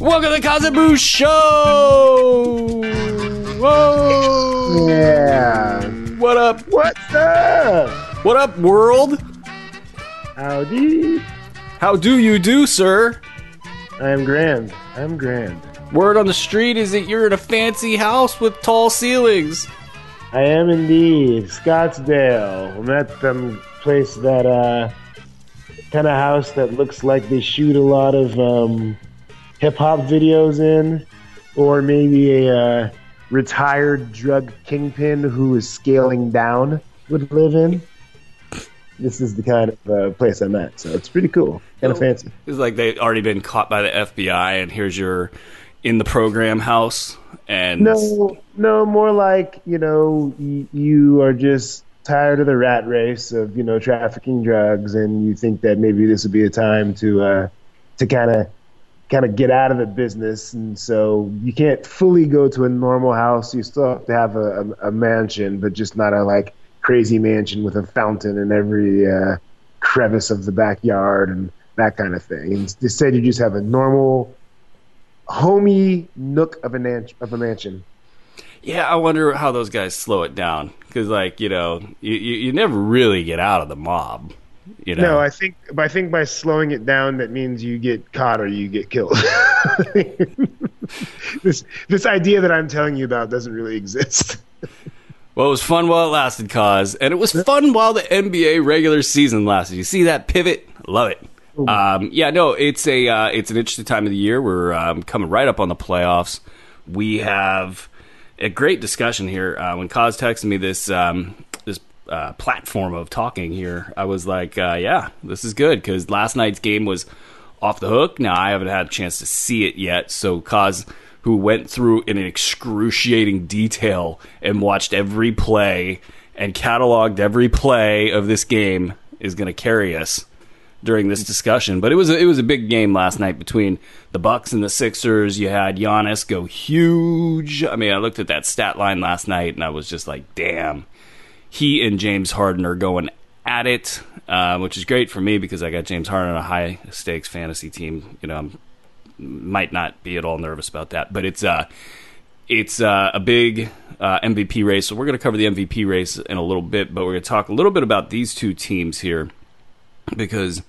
Welcome to the Koz and Bru Show! Whoa! Yeah. What up? What's up? What up, world? Howdy. How do you do, sir? I am grand. I'm grand. Word on the street is that you're in a fancy house with tall ceilings. I am indeed. Scottsdale. I'm at the place that, uh, kind of house that looks like they shoot a lot of, um, hip hop videos in, or maybe a, uh, retired drug kingpin who is scaling down would live in. This is the kind of uh, place I'm at, so it's pretty cool. Kind of fancy. It's like they've already been caught by the FBI, and here's your in the program house. And No, no, more like you know, y- you are just tired of the rat race of you know trafficking drugs, and you think that maybe this would be a time to uh, to kind of kind of get out of the business, and so you can't fully go to a normal house. You still have to have a, a, a mansion, but just not a like crazy mansion with a fountain in every uh, crevice of the backyard and that kind of thing. And instead, you just have a normal homey nook of a, nan- of a mansion. yeah, I wonder how those guys slow it down because, like, you know, you, you, you never really get out of the mob. You know, No, I think I think by slowing it down, that means you get caught or you get killed. this this idea that I'm telling you about doesn't really exist. Well, it was fun while it lasted, cause, and it was fun while the NBA regular season lasted. You see that pivot? Love it. Um, yeah, no, it's a uh, it's an interesting time of the year. We're um, coming right up on the playoffs. We have a great discussion here. Uh, when Koz texted me this um, this uh, platform of talking here, I was like, uh, yeah, this is good because last night's game was off the hook. Now I haven't had a chance to see it yet, so Koz who went through in an excruciating detail and watched every play and cataloged every play of this game is going to carry us during this discussion. But it was a, it was a big game last night between the Bucks and the Sixers. You had Giannis go huge. I mean, I looked at that stat line last night and I was just like, damn. He and James Harden are going at it, uh, which is great for me because I got James Harden on a high stakes fantasy team. You know, I'm might not be at all nervous about that, but it's uh it's uh, a big uh, MVP race. So we're going to cover the MVP race in a little bit, but we're going to talk a little bit about these two teams here because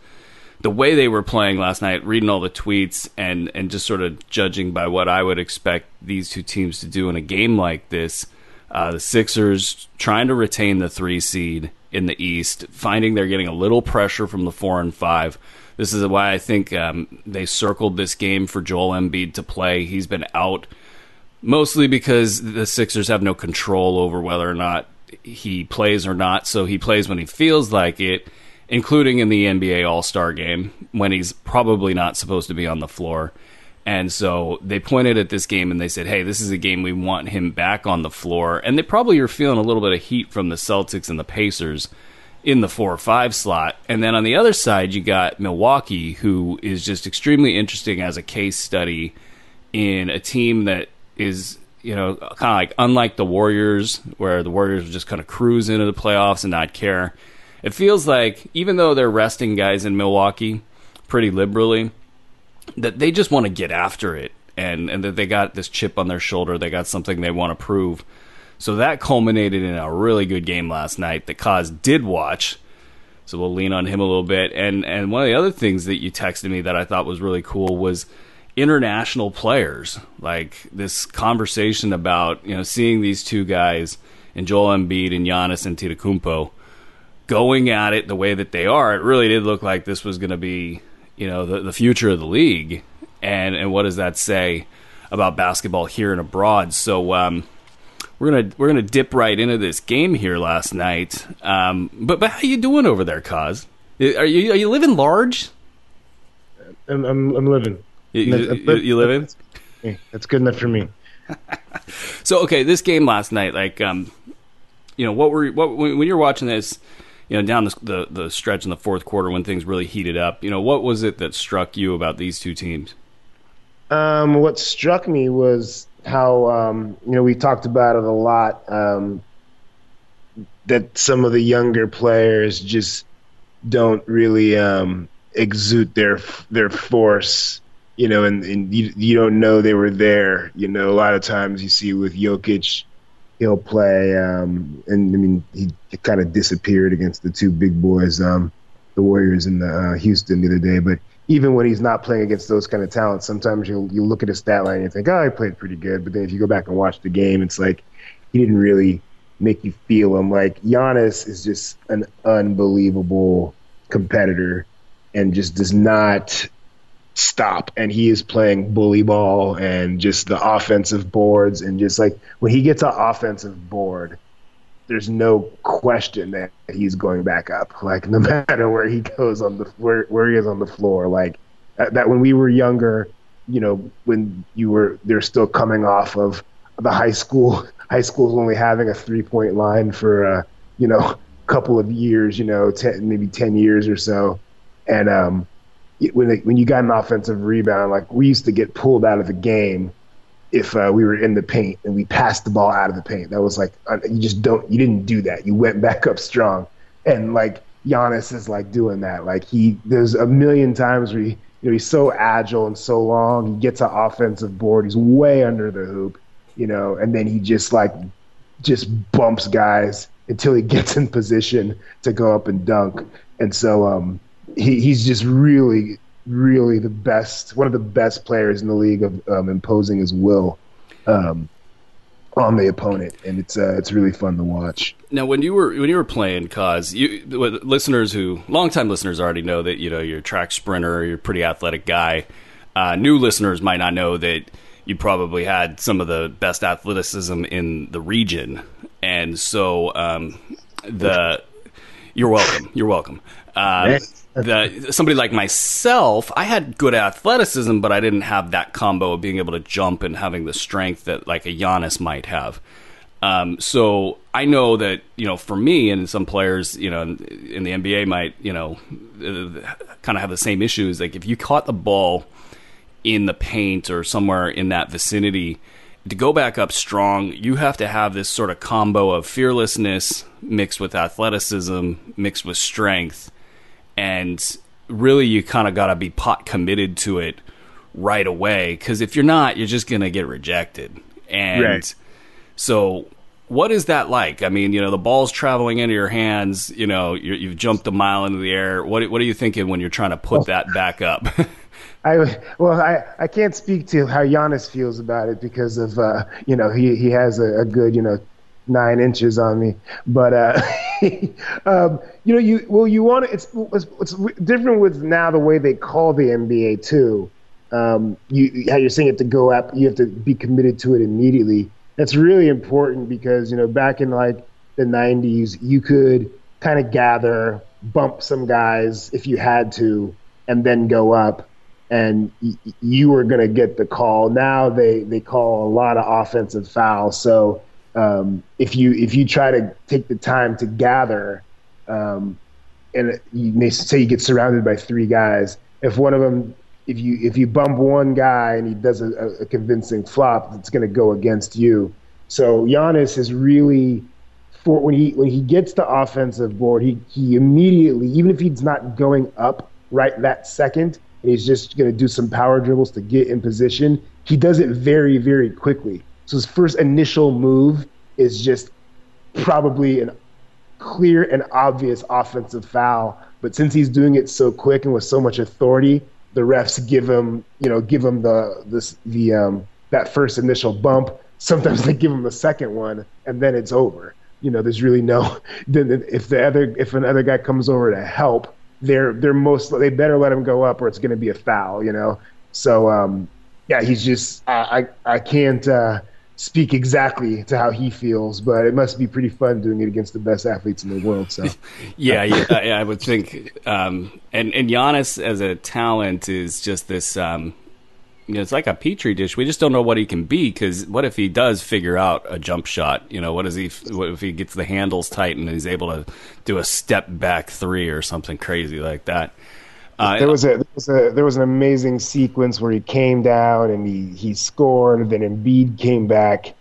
the way they were playing last night, reading all the tweets and and just sort of judging by what I would expect these two teams to do in a game like this, uh, the Sixers trying to retain the three seed in the East, finding they're getting a little pressure from the four and five. This is why I think um, they circled this game for Joel Embiid to play. He's been out mostly because the Sixers have no control over whether or not he plays or not. So he plays when he feels like it, including in the NBA All Star game when he's probably not supposed to be on the floor. And so they pointed at this game and they said, hey, this is a game we want him back on the floor. And they probably are feeling a little bit of heat from the Celtics and the Pacers in the four or five slot. And then on the other side, you got Milwaukee, who is just extremely interesting as a case study in a team that is, you know, kind of like unlike the Warriors, where the Warriors just kind of cruise into the playoffs and not care. It feels like, even though they're resting guys in Milwaukee pretty liberally, that they just want to get after it and, and that they got this chip on their shoulder. They got something they want to prove. So that culminated in a really good game last night that Koz did watch. So we'll lean on him a little bit. And and one of the other things that you texted me that I thought was really cool was international players. Like this conversation about, you know, seeing these two guys and Joel Embiid and Giannis Antetokounmpo going at it the way that they are. It really did look like this was going to be, you know, the, the future of the league. And and what does that say about basketball here and abroad? So um we're gonna we're gonna dip right into this game here last night. Um, but but how you doing over there, Koz? Are you are you living large? I'm I'm, I'm living. You, you, you, living? That's good enough for me. So okay, this game last night, like um, you know, what were what when you're watching this, you know, down the, the the stretch in the fourth quarter when things really heated up, you know, what was it that struck you about these two teams? Um, what struck me was how um, you know we talked about it a lot um, that some of the younger players just don't really um, exude their their force you know, and, and you, you don't know they were there. You know, a lot of times you see with Jokic, he'll play, um, and I mean, he kind of disappeared against the two big boys, um, the Warriors and the uh, Houston the other day. But even when he's not playing against those kind of talents, sometimes you you look at his stat line and you think, oh, he played pretty good. But then if you go back and watch the game, it's like he didn't really make you feel him. Like Giannis is just an unbelievable competitor and just does not stop and he is playing bully ball and just the offensive boards and just like when he gets an offensive board there's no question that he's going back up like no matter where he goes on the where, where he is on the floor. Like that, when we were younger you know when you were they're still coming off of the high school high school's only having a three point line for uh, you know couple of years you know 10 maybe 10 years or so. And um when when you got an offensive rebound, like we used to get pulled out of the game if uh, we were in the paint and we passed the ball out of the paint. That was like uh, you just don't you didn't do that. You went back up strong, and like Giannis is like doing that. Like he there's a million times where he, you know he's so agile and so long. He gets an offensive board. He's way under the hoop, you know, and then he just like just bumps guys until he gets in position to go up and dunk. And so um he, he's just really, really the best, one of the best players in the league of um, imposing his will um, on the opponent, and it's uh, it's really fun to watch. Now, when you were when you were playing, cause you listeners who longtime listeners already know that you know you're a track sprinter, you're a pretty athletic guy. Uh, new listeners might not know that you probably had some of the best athleticism in the region, and so um, the you're welcome. You're welcome. Uh, the, somebody like myself, I had good athleticism, but I didn't have that combo of being able to jump and having the strength that like a Giannis might have. Um, so I know that you know for me and some players, you know, in the NBA might you know kind of have the same issues. Like if you caught the ball in the paint or somewhere in that vicinity, to go back up strong, you have to have this sort of combo of fearlessness mixed with athleticism mixed with strength and really you kind of got to be pot committed to it right away because if you're not you're just going to get rejected. And right. so what is that like? I mean you know the ball's traveling into your hands you know you have jumped a mile into the air. What, what are you thinking when you're trying to put that back up? I well, I, I can't speak to how Giannis feels about it because of uh, you know he he has a, a good you know nine inches on me. But uh, um, you know, you well, you want. It's, it's, it's different with now the way they call the NBA too. Um, you how you're saying it to go up, you have to be committed to it immediately. That's really important because you know back in like the '90s, you could kind of gather, bump some guys if you had to, and then go up. And you were going to get the call. Now they, they call a lot of offensive fouls. So um, if you if you try to take the time to gather, um, and you may say you get surrounded by three guys, if one of them if you if you bump one guy and he does a, a convincing flop, it's going to go against you. So Giannis is really for when he when he gets the offensive board, he he immediately even if he's not going up right that second, and he's just going to do some power dribbles to get in position. He does it very very quickly. So his first initial move is just probably an clear and obvious offensive foul. But since he's doing it so quick and with so much authority, the refs give him, you know, give him the this the um that first initial bump. Sometimes they give him a second one, and then it's over. You know, there's really no. Then if the other if another guy comes over to help, they're they're most they better let him go up or it's going to be a foul. You know, so um, yeah, he's just I I, I can't. Uh, speak exactly to how he feels, but it must be pretty fun doing it against the best athletes in the world. So, yeah, yeah, I would think. Um, and and Giannis as a talent is just this. Um, you know, it's like a petri dish. We just don't know what he can be because what if he does figure out a jump shot? You know, what is he? What if he gets the handles tight and he's able to do a step back three or something crazy like that? Uh, there was a there was a there was an amazing sequence where he came down and he he scored, and then Embiid came back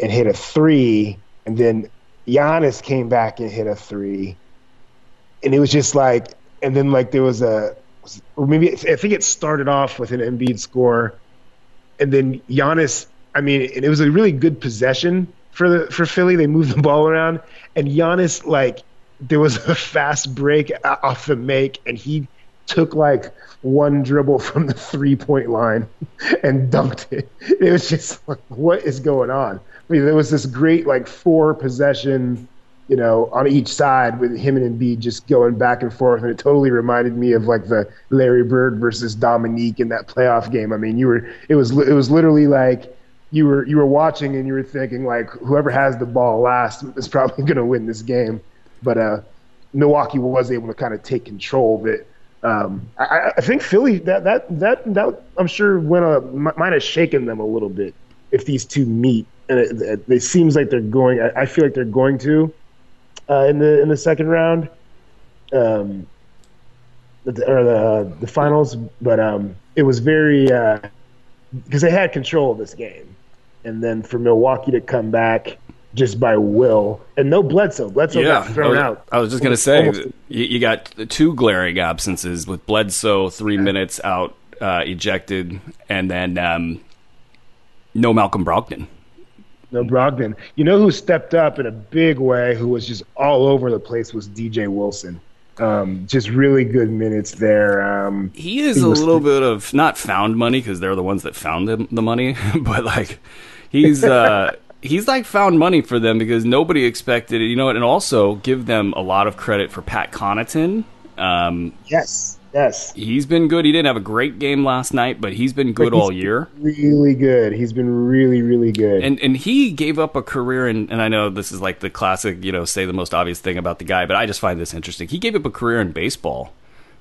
and hit a three, and then Giannis came back and hit a three, and it was just like, and then like there was a or maybe I think it started off with an Embiid score, and then Giannis. I mean, it was a really good possession for the for Philly. They moved the ball around, and Giannis like there was a fast break off the make, and he took like one dribble from the three point line and dunked it. It was just like, what is going on? I mean, there was this great like four possession, you know, on each side with him and Embiid just going back and forth, and it totally reminded me of like the Larry Bird versus Dominique in that playoff game. I mean, you were it was it was literally like you were you were watching and you were thinking like whoever has the ball last is probably going to win this game, but uh, Milwaukee was able to kind of take control of it. Um, I, I, think Philly that that that that I'm sure went a, might have shaken them a little bit if these two meet, and it, it, it seems like they're going. I, I, feel like they're going to uh, in the in the second round, um, the, or the the finals. But um, it was very because uh, they had control of this game, and then for Milwaukee to come back just by will, and no Bledsoe. Bledsoe yeah, got thrown I was, out. I was just going to say you, you, got two glaring absences with Bledsoe three yeah. minutes out, uh, ejected, and then um, no Malcolm Brogdon. No Brogdon. You know who stepped up in a big way? Who was just all over the place was DJ Wilson. Um, just really good minutes there. Um, he is he a little bit of not found money because they're the ones that found the, the money, but like he's uh, he's like found money for them because nobody expected it. You know, and also give them a lot of credit for Pat Connaughton. Um, yes, yes, he's been good. He didn't have a great game last night, but he's been good he's all year. Really good. He's been really, really good. And and he gave up a career. And and I know this is like the classic, you know, say the most obvious thing about the guy, but I just find this interesting. He gave up a career in baseball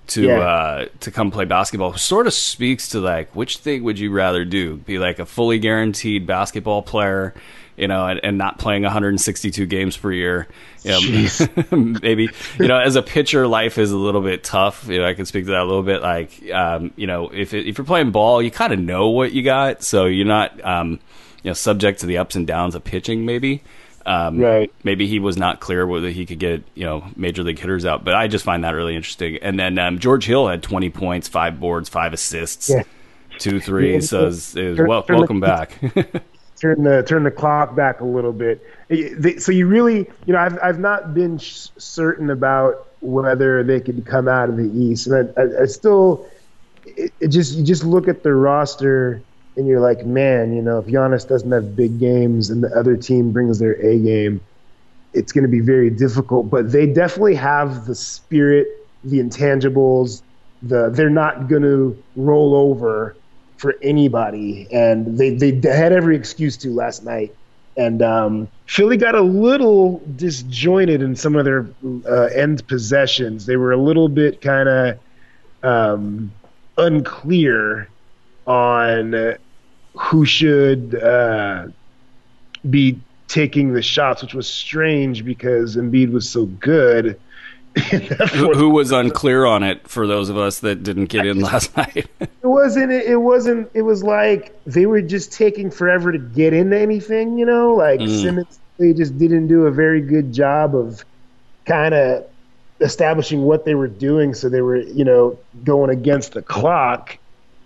to yeah. uh, to come play basketball sort of speaks to like which thing would you rather do be like a fully guaranteed basketball player you know, and, and not playing 162 games per year. You know, maybe, you know, as a pitcher, life is a little bit tough. You know, I can speak to that a little bit. Like, um, you know, if if you're playing ball, you kind of know what you got, so you're not, um, you know, subject to the ups and downs of pitching. Maybe, um, right? Maybe he was not clear whether he could get you know major league hitters out, but I just find that really interesting. And then um, George Hill had 20 points, five boards, five assists. Yeah. Two threes, so it was, it was well, welcome back. turn the turn the clock back a little bit. So you really, you know, I've I've not been certain about whether they could come out of the East, and I, I, I still, it, it, just you just look at the roster and you're like, man, you know, if Giannis doesn't have big games and the other team brings their A game, it's going to be very difficult. But they definitely have the spirit, the intangibles. The they're not going to roll over for anybody, and they they had every excuse to last night. And um, Philly got a little disjointed in some of their uh, end possessions. They were a little bit kind of um, unclear on who should uh, be taking the shots, which was strange because Embiid was so good who, who, was unclear on it for those of us that didn't get in last night? it wasn't. It wasn't. It was like they were just taking forever to get into anything. You know, like mm. Simmons. They just didn't do a very good job of kind of establishing what they were doing. So they were, you know, going against the clock.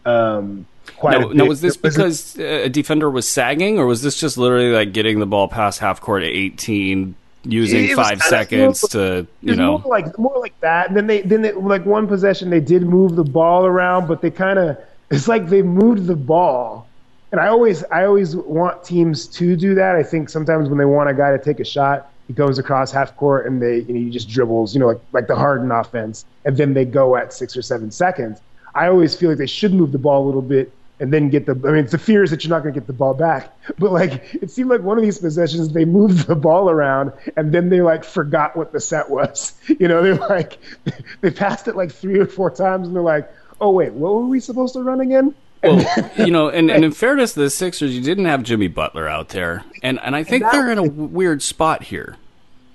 Um, quite now, now was this because a defender was sagging, or was this just literally like getting the ball past half court at 18, using it five seconds to you know more like more like that. And then they then they, like one possession they did move the ball around, but they kind of it's like they moved the ball. And I always I always want teams to do that. I think sometimes when they want a guy to take a shot, he goes across half court and they you know, he just dribbles, you know, like like the Harden offense, and then they go at six or seven seconds. I always feel like they should move the ball a little bit and then get the. I mean, the fear is that you're not going to get the ball back. But like, it seemed like one of these possessions, they moved the ball around and then they like forgot what the set was. You know, they're like, they passed it like three or four times and they're like, oh wait, what were we supposed to run again? Well, you know, and, and in fairness to the Sixers, you didn't have Jimmy Butler out there, and and I think and they're in a weird spot here.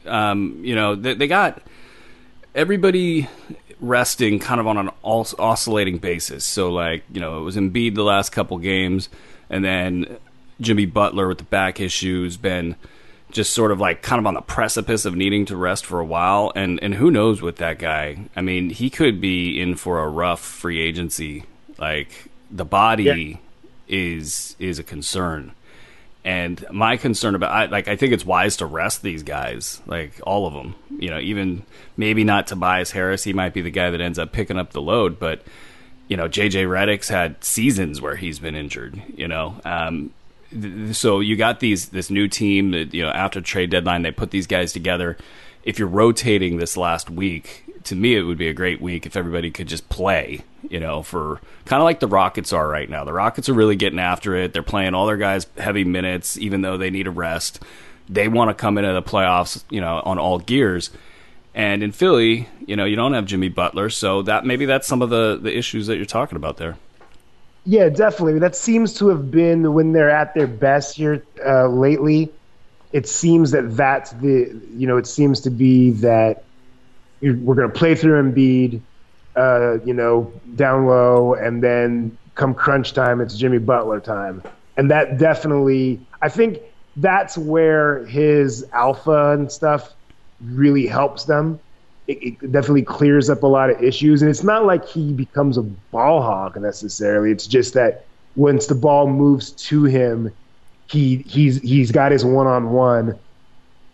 Um, you know, they, they got everybody resting kind of on an oscillating basis. So like you know it was Embiid the last couple games, and then Jimmy Butler with the back issues been just sort of like kind of on the precipice of needing to rest for a while. And and who knows with that guy? I mean, he could be in for a rough free agency. Like the body yeah. is is a concern. And my concern about, I, like, I think it's wise to rest these guys, like all of them. You know, even maybe not Tobias Harris. He might be the guy that ends up picking up the load, but you know, JJ Redick's had seasons where he's been injured. You know, um, th- so you got these this new team that you know after trade deadline they put these guys together. If you're rotating this last week, to me it would be a great week if everybody could just play you know, for kind of like the Rockets are right now. The Rockets are really getting after it. They're playing all their guys heavy minutes, even though they need a rest. They want to come into the playoffs, you know, on all gears. And in Philly, you know, you don't have Jimmy Butler, so that maybe that's some of the the issues that you're talking about there. Yeah, definitely. That seems to have been when they're at their best here uh, lately. It seems that that's the you know it seems to be that we're going to play through Embiid uh, you know, down low, and then come crunch time, it's Jimmy Butler time. And that definitely, I think that's where his alpha and stuff really helps them. It, it, definitely clears up a lot of issues. And it's not like he becomes a ball hog necessarily. It's just that once the ball moves to him, he he's he's got his one on one,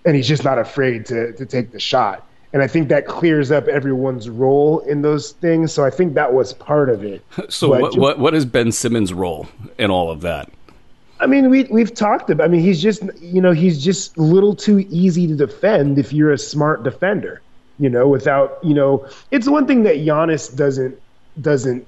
and he's just not afraid to to take the shot and I think that clears up everyone's role in those things. So I think that was part of it. So what, what what is Ben Simmons' role in all of that? I mean, we we've talked about. I mean, he's just you know he's just a little too easy to defend if you're a smart defender. You know, without you know, it's one thing that Giannis doesn't doesn't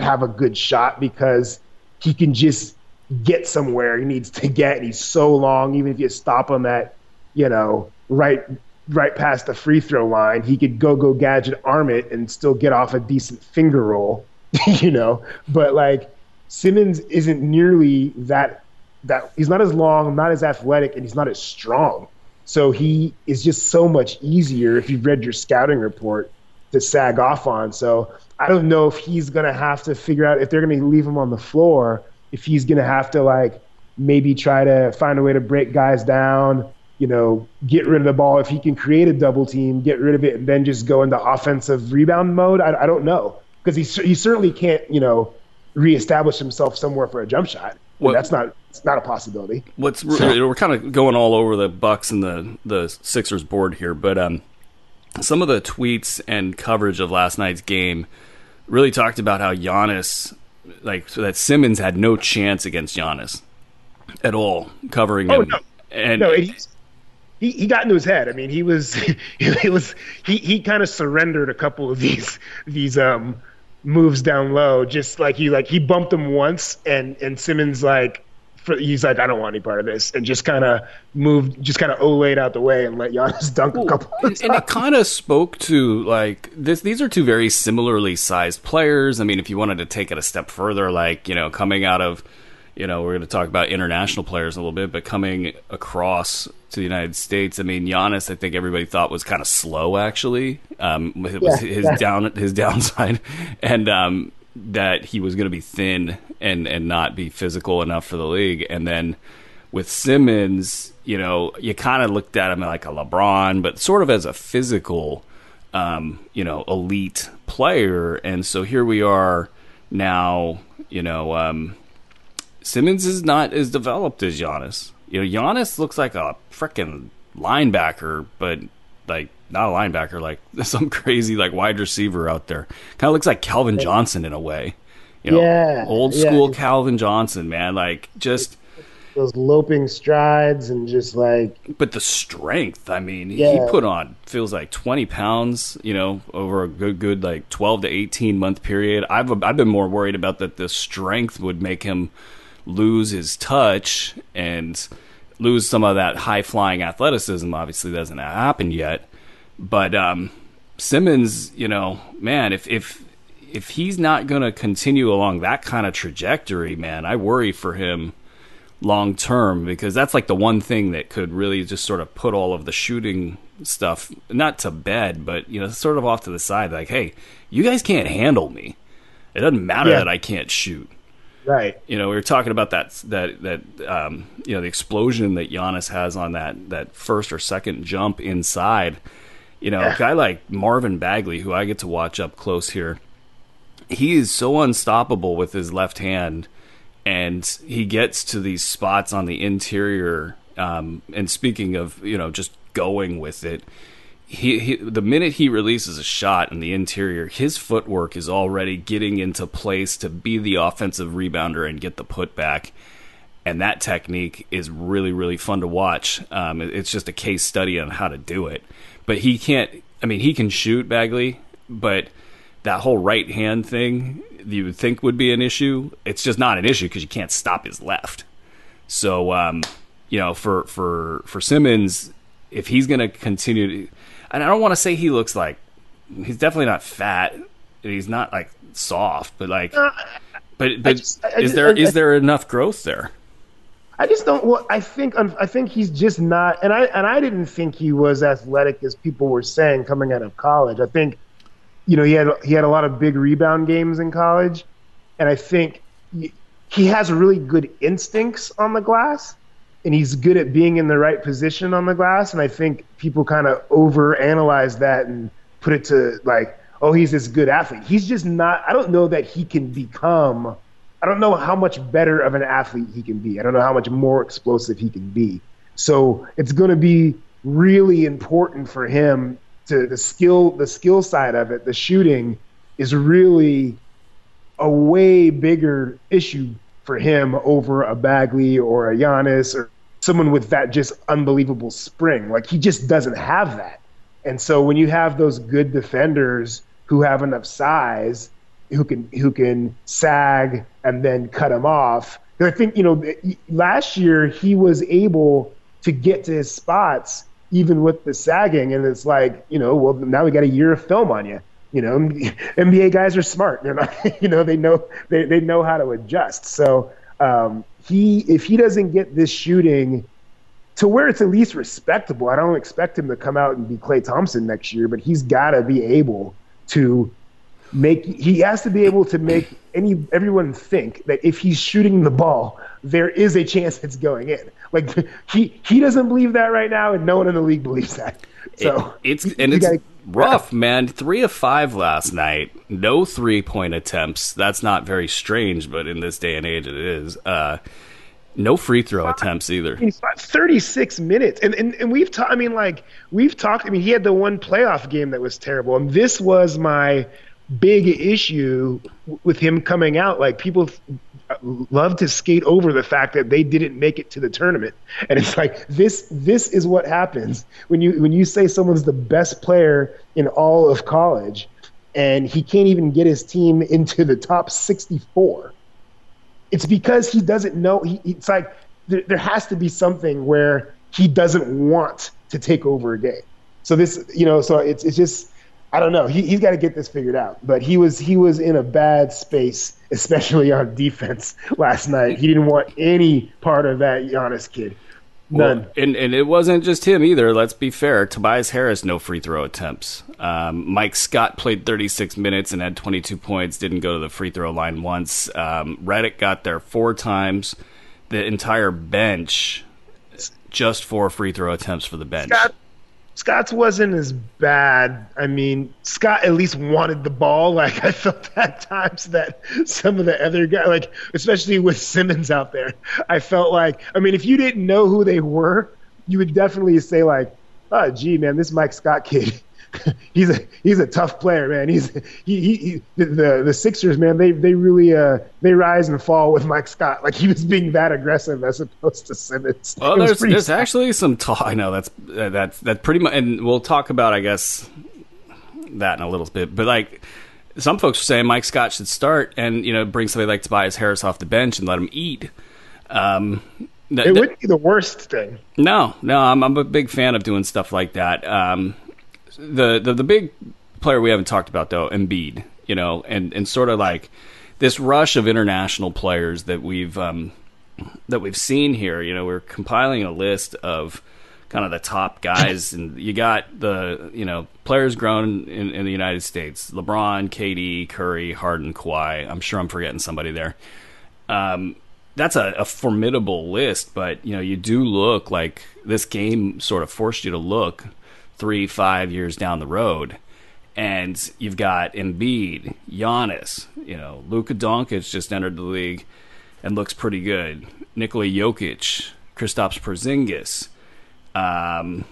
have a good shot because he can just get somewhere he needs to get. And he's so long, even if you stop him at you know right right past the free throw line. He could go go gadget arm it and still get off a decent finger roll, you know. But like Simmons isn't nearly that that he's not as long, not as athletic, and he's not as strong. So he is just so much easier if you've read your scouting report to sag off on. So I don't know if he's gonna have to figure out if they're gonna leave him on the floor, if he's gonna have to like maybe try to find a way to break guys down you know, get rid of the ball. If he can create a double team, get rid of it, and then just go into offensive rebound mode, I, I don't know. Because he, he certainly can't, you know, reestablish himself somewhere for a jump shot. What, that's not it's not a possibility. What's so. we're kind of going all over the Bucks and the the Sixers board here, but um, some of the tweets and coverage of last night's game really talked about how Giannis, like so that Simmons had no chance against Giannis at all, covering oh, him. No. And no, he, he got into his head. I mean, he was he was he, he kind of surrendered a couple of these these um moves down low. Just like he like he bumped him once, and and Simmons like for, he's like I don't want any part of this, and just kind of moved, just kind of olayed out the way and let Giannis dunk a couple. Of times. And it kind of spoke to like this. These are two very similarly sized players. I mean, if you wanted to take it a step further, like you know, coming out of you know, we're going to talk about international players a little bit, but coming across to the United States, I mean, Giannis, I think everybody thought was kind of slow. Actually, um, it was yeah, his yeah. down his downside, and um, that he was going to be thin and and not be physical enough for the league. And then with Simmons, you know, you kind of looked at him like a LeBron, but sort of as a physical, um, you know, elite player. And so here we are now, you know. Simmons is not as developed as Giannis. You know, Giannis looks like a freaking linebacker, but like not a linebacker, like some crazy like wide receiver out there. Kind of looks like Calvin Johnson in a way. You know, yeah, old school yeah. Calvin Johnson, man. Like just those loping strides and just like. But the strength, I mean, yeah. he put on feels like twenty pounds. You know, over a good, good like twelve to eighteen month period. I've I've been more worried about that the strength would make him lose his touch and lose some of that high flying athleticism. Obviously, doesn't happen yet. But um, Simmons, you know, man, if if if he's not going to continue along that kind of trajectory, man, I worry for him long term because that's like the one thing that could really just sort of put all of the shooting stuff not to bed, but you know, sort of off to the side. Like, hey, you guys can't handle me. It doesn't matter yeah. that I can't shoot. Right. You know, we were talking about that that that um, you know the explosion that Giannis has on that that first or second jump inside. You know, Yeah. a guy like Marvin Bagley, who I get to watch up close here, he is so unstoppable with his left hand, and he gets to these spots on the interior. Um, and speaking of, you know, just going with it, he, he the minute he releases a shot in the interior, his footwork is already getting into place to be the offensive rebounder and get the putback. And that technique is really, really fun to watch. Um, it's just a case study on how to do it. But he can't. I mean, he can shoot Bagley, but that whole right hand thing you would think would be an issue. It's just not an issue because you can't stop his left. So, um, you know, for for for Simmons, if he's going to continue, to, and I don't want to say he looks like he's definitely not fat. He's not like soft, but like, uh, but but just- is just- there I- is there enough growth there? I just don't. Well, I think um, I think he's just not. And I and I didn't think he was athletic as people were saying coming out of college. I think, you know, he had he had a lot of big rebound games in college, and I think he, he has really good instincts on the glass, and he's good at being in the right position on the glass. And I think people kind of overanalyze that and put it to like, oh, he's this good athlete. He's just not. I don't know that he can become. I don't know how much better of an athlete he can be. I don't know how much more explosive he can be. So it's going to be really important for him to the skill, the skill side of it. The shooting is really a way bigger issue for him over a Bagley or a Giannis or someone with that just unbelievable spring. Like he just doesn't have that. And so when you have those good defenders who have enough size, who can who can sag and then cut him off. I think you know last year he was able to get to his spots even with the sagging, and it's like you know well now we got a year of film on you. You know NBA guys are smart. They're not you know they know they they know how to adjust. So um, he if he doesn't get this shooting to where it's at least respectable. I don't expect him to come out and be Klay Thompson next year, but he's got to be able to make. He has to be able to make any everyone think that if he's shooting the ball, there is a chance it's going in. Like he he doesn't believe that right now, and no one in the league believes that. So It- it's and it's gotta- rough, man. Three of five last night. No three point attempts. That's not very strange, but in this day and age, it is. Uh, no free throw attempts either. 36 minutes. And, and, and we've talked, I mean, like, we've talked, I mean, he had the one playoff game that was terrible. And this was my big issue w- with him coming out. Like, people love to skate over the fact that they didn't make it to the tournament. And it's like, this, this is what happens when you, when you say someone's the best player in all of college and he can't even get his team into the top 64 it's because he doesn't know. He, it's like there, there has to be something where he doesn't want to take over a game. So this, you know, so it's it's just I don't know. He he's got to get this figured out. But he was he was in a bad space, especially on defense last night. He didn't want any part of that Giannis kid. None. Well, and and it wasn't just him either. Let's be fair. Tobias Harris, no free throw attempts. Um, Mike Scott played 36 minutes and had 22 points. Didn't go to the free throw line once. Um, Redick got there four times. The entire bench, just four free throw attempts for the bench. Scott, Scott's wasn't as bad. I mean, Scott at least wanted the ball. Like I felt at times that some of the other guys, like especially with Simmons out there, I felt like. I mean, if you didn't know who they were, you would definitely say like, "Oh, gee, man, this Mike Scott kid." he's a he's a tough player, man. He's he, he, he the, the Sixers, man. They they really uh they rise and fall with Mike Scott. Like he was being that aggressive as opposed to Simmons. Well, there's there's actually some talk. I know that's uh, that's that pretty much, and we'll talk about I guess that in a little bit. But like some folks are saying, Mike Scott should start, and you know bring somebody like Tobias Harris off the bench and let him eat. Um, th- It wouldn't be the worst thing. no, no, I'm, I'm a big fan of doing stuff like that. Um, the, the the big player we haven't talked about though, Embiid, you know, and and sort of like this rush of international players that we've um, that we've seen here. You know, we're compiling a list of kind of the top guys, and you got the you know players grown in, in the United States: LeBron, KD, Curry, Harden, Kawhi. I'm sure I'm forgetting somebody there. um, that's a, a, formidable list. But you know, you do look like this game sort of forced you to look three, five years down the road, and you've got Embiid, Giannis, you know, Luka Doncic just entered the league and looks pretty good. Nikola Jokic, Kristaps Porzingis, um,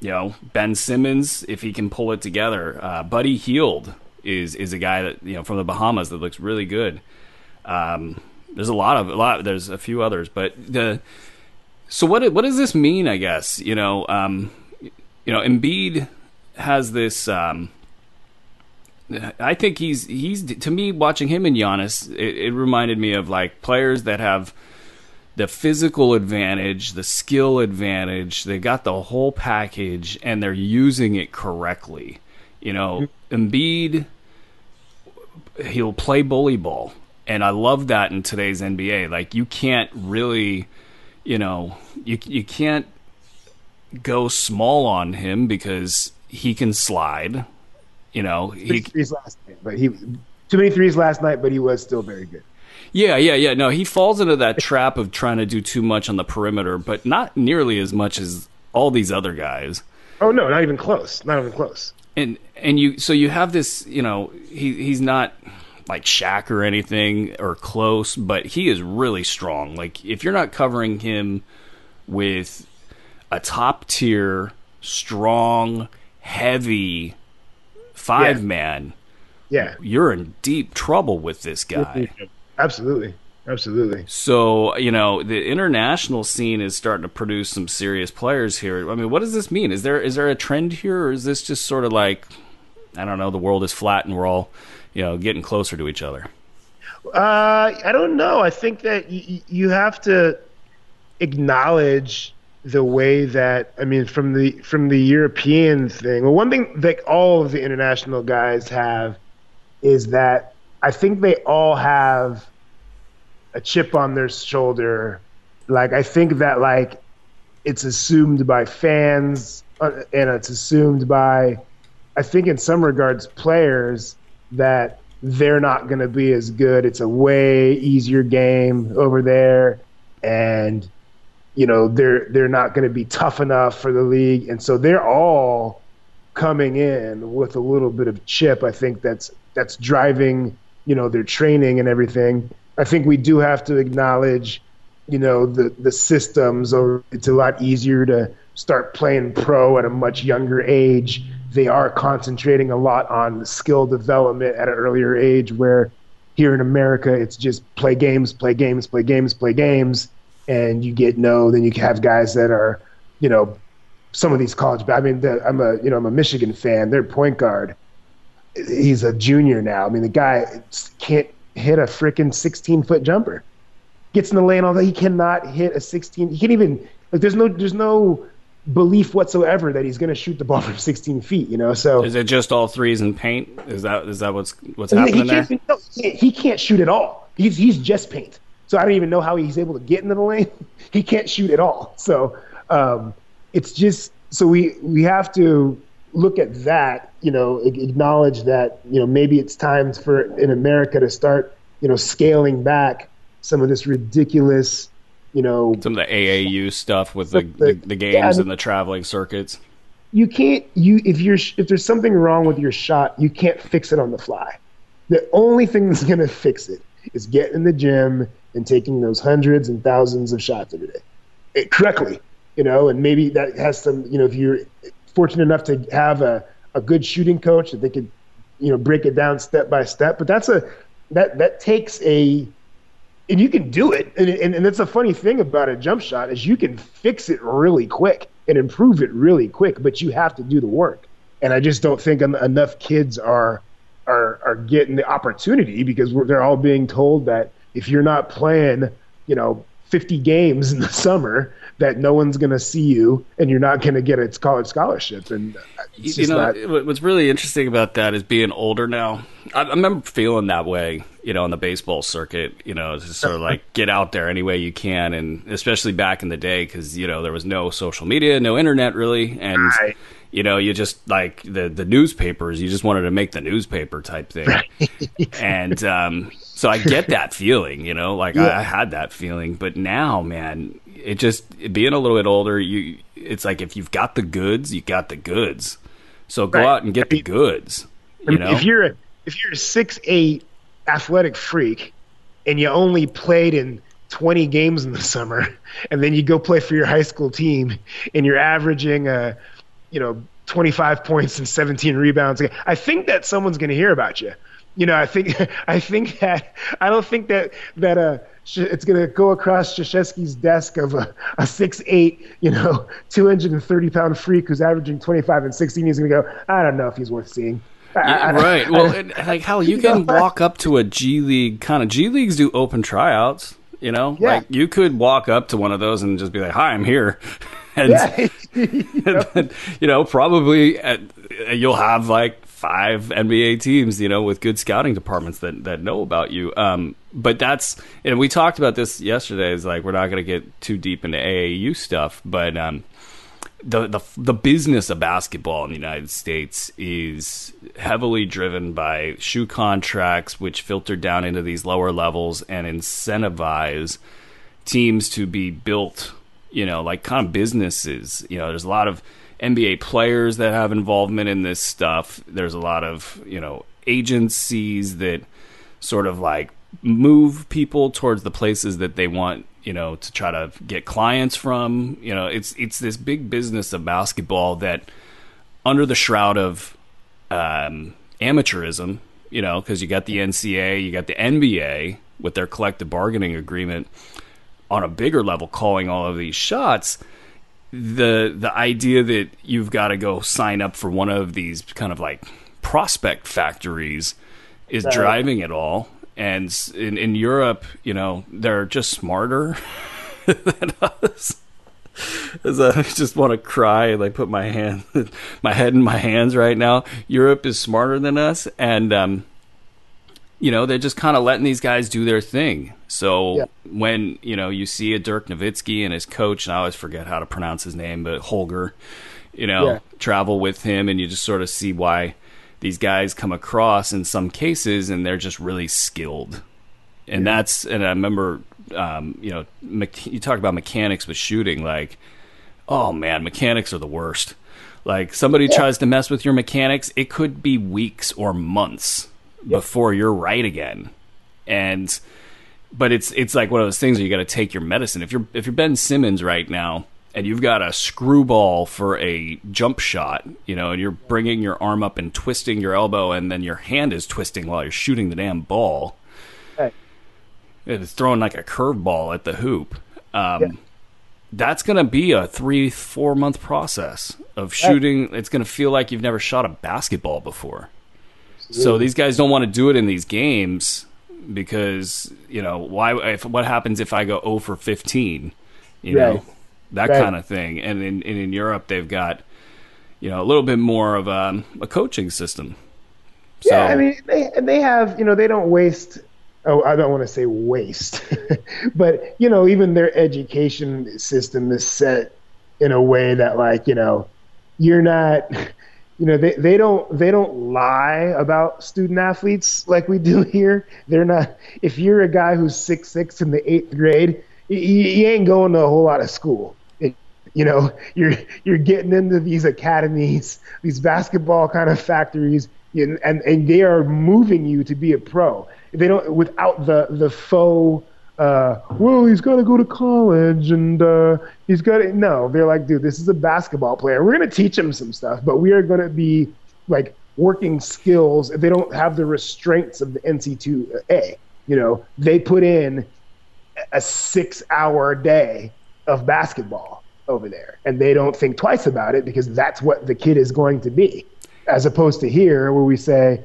you know, Ben Simmons if he can pull it together. Uh, Buddy Hield is is a guy that you know from the Bahamas that looks really good. Um, there's a lot of a lot. There's a few others, but the so what what does this mean? I guess you know, um, you know, Embiid has this. Um, I think he's he's to me watching him and Giannis. It, it reminded me of like players that have the physical advantage, the skill advantage. They got the whole package, and they're using it correctly. You know, Embiid, he'll play bully ball, and I love that in today's NBA. Like you can't really, you know, you you can't go small on him because he can slide. You know, he threes last night, but he too many threes last night, but he was still very good. Yeah, yeah, yeah. No, he falls into that trap of trying to do too much on the perimeter, but not nearly as much as all these other guys. Oh no, not even close. Not even close. And and you so you have this, you know, he he's not like Shaq or anything or close, but he is really strong. Like if you're not covering him with a top tier, strong, heavy five Yeah. man, Yeah, you're in deep trouble with this guy. absolutely, absolutely. So, you know, the international scene is starting to produce some serious players here. I mean, what does this mean? Is there is there a trend here or is this just sort of like I don't know, the world is flat and we're all, you know, getting closer to each other? Uh, I don't know. I think that y- you have to acknowledge the way that I mean from the from the European thing. Well, one thing that all of the international guys have is that I think they all have a chip on their shoulder. Like I think that like it's assumed by fans uh, and it's assumed by I think in some regards players that they're not going to be as good. It's a way easier game over there and you know they're they're not going to be tough enough for the league. And so they're all coming in with a little bit of chip i think that's that's driving you know their training and everything. I think we do have to acknowledge you know the the systems or it's a lot easier to start playing pro at a much younger age. They are concentrating a lot on skill development at an earlier age where here in america it's just play games play games play games play games and you get no then you have guys that are you know some of these college i mean the, i'm a you know i'm a michigan fan their point guard he's a junior now i mean the guy can't hit a freaking 16 foot jumper gets in the lane all that he cannot hit a 16 he can't even like there's no there's no belief whatsoever that he's going to shoot the ball from 16 feet you know so Is it just all threes and paint? Is that is that what's what's happening he there? no, he can't- he can't shoot at all. He's he's just paint. So I don't even know how he's able to get into the lane. He can't shoot at all. So um, it's just so we we have to look at that. You know, acknowledge that you know maybe it's time for in America to start you know scaling back some of this ridiculous you know Some of the AAU stuff with the The- the, the games yeah, I mean- and the traveling circuits. you can't you if you're if there's something wrong with your shot you can't fix it on the fly the only thing that's going to fix it is get in the gym and taking those hundreds and thousands of shots every day it, correctly you know and maybe that has some you know if you're fortunate enough to have a, a good shooting coach that they could you know break it down step by step but that's a that that takes a and you can do it. And, and, and that's a funny thing about a jump shot is you can fix it really quick and improve it really quick, but you have to do the work. And I just don't think enough kids are are are getting the opportunity because they're all being told that if you're not playing, you know, 50 games in the summer, that no one's going to see you and you're not going to get a college scholarship. And you know not. what's really interesting about that is being older now I, I remember feeling that way you know on the baseball circuit you know it's just sort of like get out there any way you can and especially back in the day because you know there was no social media no internet really and Right. You know, you just like the the newspapers. You just wanted to make the newspaper type thing, and um, so I get that feeling. You know, like yeah. I, I, had that feeling, but now, man, it just being a little bit older, you it's like if you've got the goods, you got the goods. So go right. out and get the goods. You know, if you're a, if you're a six eight athletic freak and you only played in 20 games in the summer and then you go play for your high school team and you're averaging uh you know 25 points and 17 rebounds i think that someone's going to hear about you you know i think i think that i don't think that that uh it's going to go across Krzyzewski's desk of a, a six eight, you know, 230 pound freak who's averaging 25 and 16. He's going to go, I don't know if he's worth seeing. Yeah, right. Well, like how you can walk up to a G League kind of G Leagues do open tryouts. You know, yeah. like you could walk up to one of those and just be like, "Hi, I'm here," and, yeah. and then, you know, probably at, you'll have like five NBA teams, you know, with good scouting departments that that know about you. Um, but that's and we talked about this yesterday. Is like we're not going to get too deep into AAU stuff, but um, the the the business of basketball in the United States is heavily driven by shoe contracts, which filter down into these lower levels and incentivize teams to be built. You know, like kind of businesses. You know, there's a lot of NBA players that have involvement in this stuff. There's a lot of you know agencies that sort of like move people towards the places that they want you know to try to get clients from you know it's it's this big business of basketball that under the shroud of um, amateurism you know because you got the NCAA you got the NBA with their collective bargaining agreement on a bigger level calling all of these shots the the idea that you've got to go sign up for one of these kind of like prospect factories is driving it all and in, in Europe, you know, they're just smarter than us. As I just want to cry and like put my hand, my head in my hands right now. Europe is smarter than us, and um, you know they're just kind of letting these guys do their thing. So yeah. when you know you see a Dirk Nowitzki and his coach, and I always forget how to pronounce his name, but Holger, you know, yeah. travel with him, and you just sort of see why these guys come across in some cases and they're just really skilled. And yeah. that's and I remember um, you know me- you talk about mechanics with shooting like oh man, mechanics are the worst. Like somebody yeah. tries to mess with your mechanics, it could be weeks or months before you're right again. And but it's it's like one of those things where you got to take your medicine. If you're if you're Ben Simmons right now, and you've got a screwball for a jump shot, you know, and you're bringing your arm up and twisting your elbow, and then your hand is twisting while you're shooting the damn ball. Right. It's throwing like a curveball at the hoop. Um, yeah. That's going to be a three, four month process of shooting. Right. It's going to feel like you've never shot a basketball before. So these guys don't want to do it in these games because you know why? If, what happens if I go 0 for 15? You right. know that right. kind of thing. And in, and in Europe, they've got you know a little bit more of a, a coaching system. So, yeah, I mean, they they have you know they don't waste. Oh, I don't want to say waste, but you know, even their education system is set in a way that, like, you know, you're not you know they, they don't they don't lie about student athletes like we do here they're not if you're a guy who's six six in the eighth grade you, you ain't going to a whole lot of school you know you're you're getting into these academies these basketball kind of factories and and, and they are moving you to be a pro they don't without the the faux uh, well, he's got to go to college and uh, he's got to. No, they're like, dude, this is a basketball player. We're going to teach him some stuff, but we are going to be like working skills. They don't have the restraints of the NC2A. You know, they put in a six hour day of basketball over there. And they don't think twice about it because that's what the kid is going to be. As opposed to here, where we say,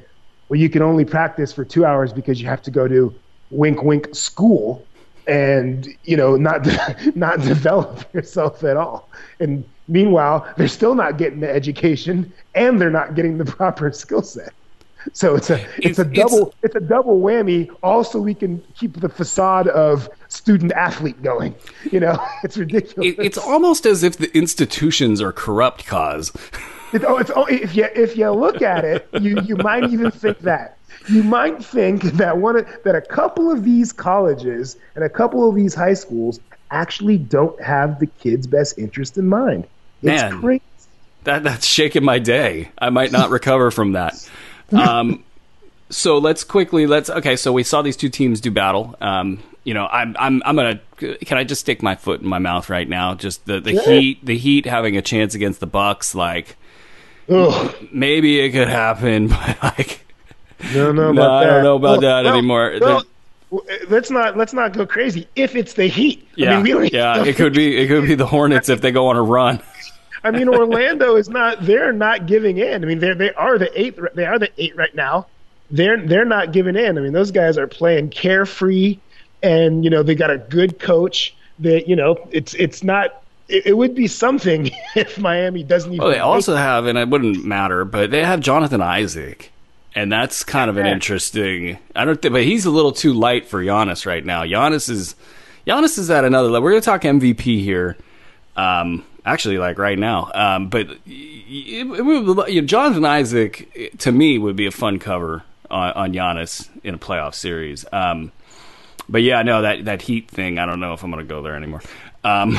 well, you can only practice for two hours because you have to go to wink, wink school and, you know, not, not develop yourself at all. And meanwhile, they're still not getting the education and they're not getting the proper skill set. So it's a it's, it's a double it's, it's, a double whammy. Also, we can keep the facade of student athlete going. You know, it's ridiculous. It, it's almost as if the institutions are corrupt. Cause It, oh, it's oh, if you if you look at it, you you might even think that. You might think that one that a couple of these colleges and a couple of these high schools actually don't have the kids' best interest in mind. It's Man. crazy. That that's shaking my day. I might not recover from that. Um, so let's quickly let's okay. So we saw these two teams do battle. Um, you know, I'm I'm I'm gonna. Can I just stick my foot in my mouth right now? Just the the Yeah. Heat, the Heat having a chance against the Bucks. Like Ugh. maybe it could happen, but like No, no, No, I don't know about that anymore. Well, let's not let's not go crazy. If it's the Heat, yeah, I mean, yeah, it could be it could be the Hornets if they go on a run. I mean, Orlando is not. They're not giving in. I mean, they they are the eighth. They are the eight right now. They're they're not giving in. I mean, those guys are playing carefree, and you know they got a good coach. That you know, it's it's not. It, it would be something if Miami doesn't even. Oh, they also have, and it wouldn't matter, but they have Jonathan Isaac, and that's kind of an interesting. I don't think, but he's a little too light for Giannis right now. Giannis is Giannis is at another level. We're going to talk MVP here, um, actually, like right now. Um, but it, you know, Jonathan Isaac to me would be a fun cover on, on Giannis in a playoff series. Um, but yeah, no, that that Heat thing. I don't know if I'm to go there anymore. Um,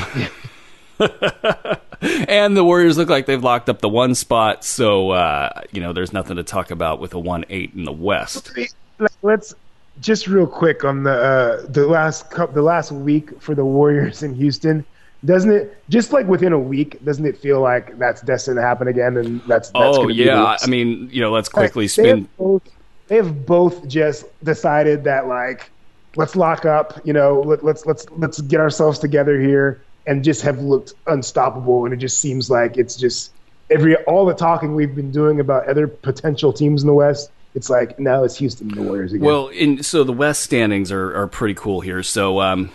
and the Warriors look like they've locked up the one spot, so uh, you know there's nothing to talk about with a one eight in the West. Let- Let's just real quick on the uh, the last cou- the last week for the Warriors in Houston. Doesn't it just like within a week? Doesn't it feel like that's destined to happen again? And that's, that's Oh yeah, I mean you know let's Like, quickly they spin. have both, they have both just decided that like let's lock up. You know, let, let's let's let's get ourselves together here, and just have looked unstoppable. And it just seems like it's just every all the talking we've been doing about other potential teams in the West. It's like now it's Houston and the Warriors again. Well, in so the West standings are, are pretty cool here. So um,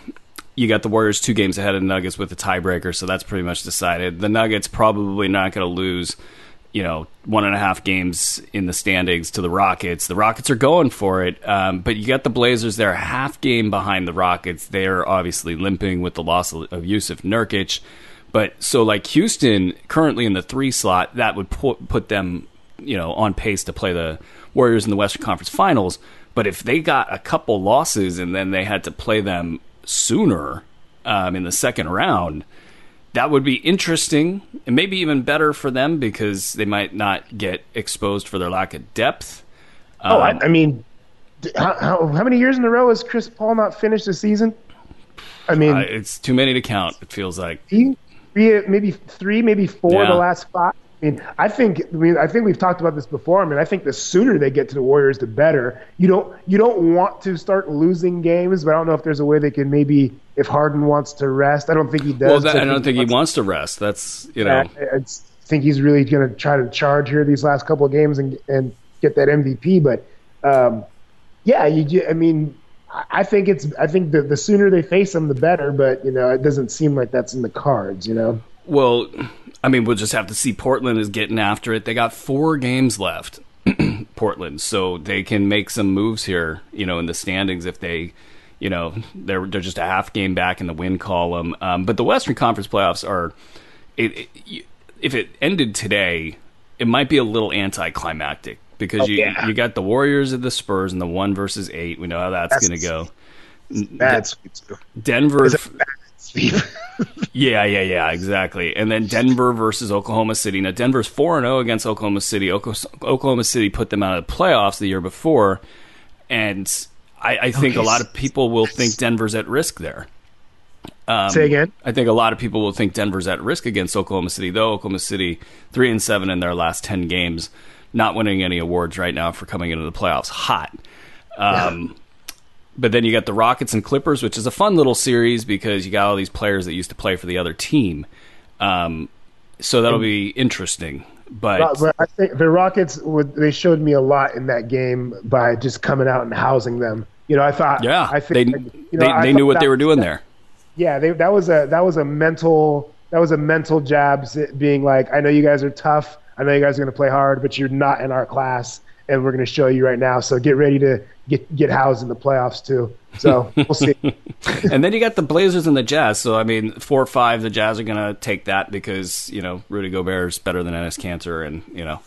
you got the Warriors two games ahead of the Nuggets with a tiebreaker, so that's pretty much decided. The Nuggets probably not going to lose, you know, one and a half games in the standings to the Rockets. The Rockets are going for it, um, but you got the Blazers. They're half game behind the Rockets. They're obviously limping with the loss of, of Jusuf Nurkic. But so like Houston currently in the three slot, that would put put them, you know, on pace to play the Warriors in the Western Conference Finals. But if they got a couple losses and then they had to play them sooner um, in the second round, that would be interesting and maybe even better for them because they might not get exposed for their lack of depth. oh, I, Um, I mean, how, how how many years in a row has Chris Paul not finished the season? I mean, uh, it's too many to count. It feels like. three, maybe three, maybe four Yeah. the last five. I mean, I think I mean I think we've talked about this before. I mean, I think the sooner they get to the Warriors, the better. You don't you don't want to start losing games, but I don't know if there's a way they can maybe if Harden wants to rest. I don't think he does. Well, that, but I don't think he wants- to rest. That's you know. I, I think he's really going to try to charge here these last couple of games and and get that MVP. But um, yeah, you. I mean, I- I think it's. I think the the sooner they face him, the better. But you know, it doesn't seem like that's in the cards. You know. Well, I mean, we'll just have to see. Portland is getting after it. They got four games left, Portland, so they can make some moves here. You know, in the standings if they, you know, they're they're just a half game back in the win column. Um, but the Western Conference playoffs are, it, it, if it ended today, it might be a little anticlimactic because you yeah. you got the Warriors and the Spurs and the one versus eight. We know how that's, That's- going to go. Sweep. Denver. Yeah, yeah, yeah, exactly. And then Denver versus Oklahoma City. Now Denver's four and zero against Oklahoma City. Oklahoma City put them out of the playoffs the year before, and I, I think a lot of people will think Denver's at risk there. Um, Say again. I think a lot of people will think Denver's at risk against Oklahoma City, though Oklahoma City three and seven in their last ten games, not winning any awards right now for coming into the playoffs hot. Um, But then you got the Rockets and Clippers, which is a fun little series because you got all these players that used to play for the other team. Um, so that'll be interesting. But But, I think the Rockets would. They showed me a lot in that game by just coming out and housing them. You know, I thought. yeah, I they think you know, they, they knew what they were doing there. Yeah, they, that was a that was a mental that was a mental jab being like, I know you guys are tough. I know you guys are going to play hard, but you're not in our class. And we're going to show you right now. So get ready to get get housed in the playoffs too. So we'll see. and then you got the Blazers and the Jazz. So I mean, four or five, the Jazz are going to take that because you know Rudy Gobert is better than Enes Kanter, and you know.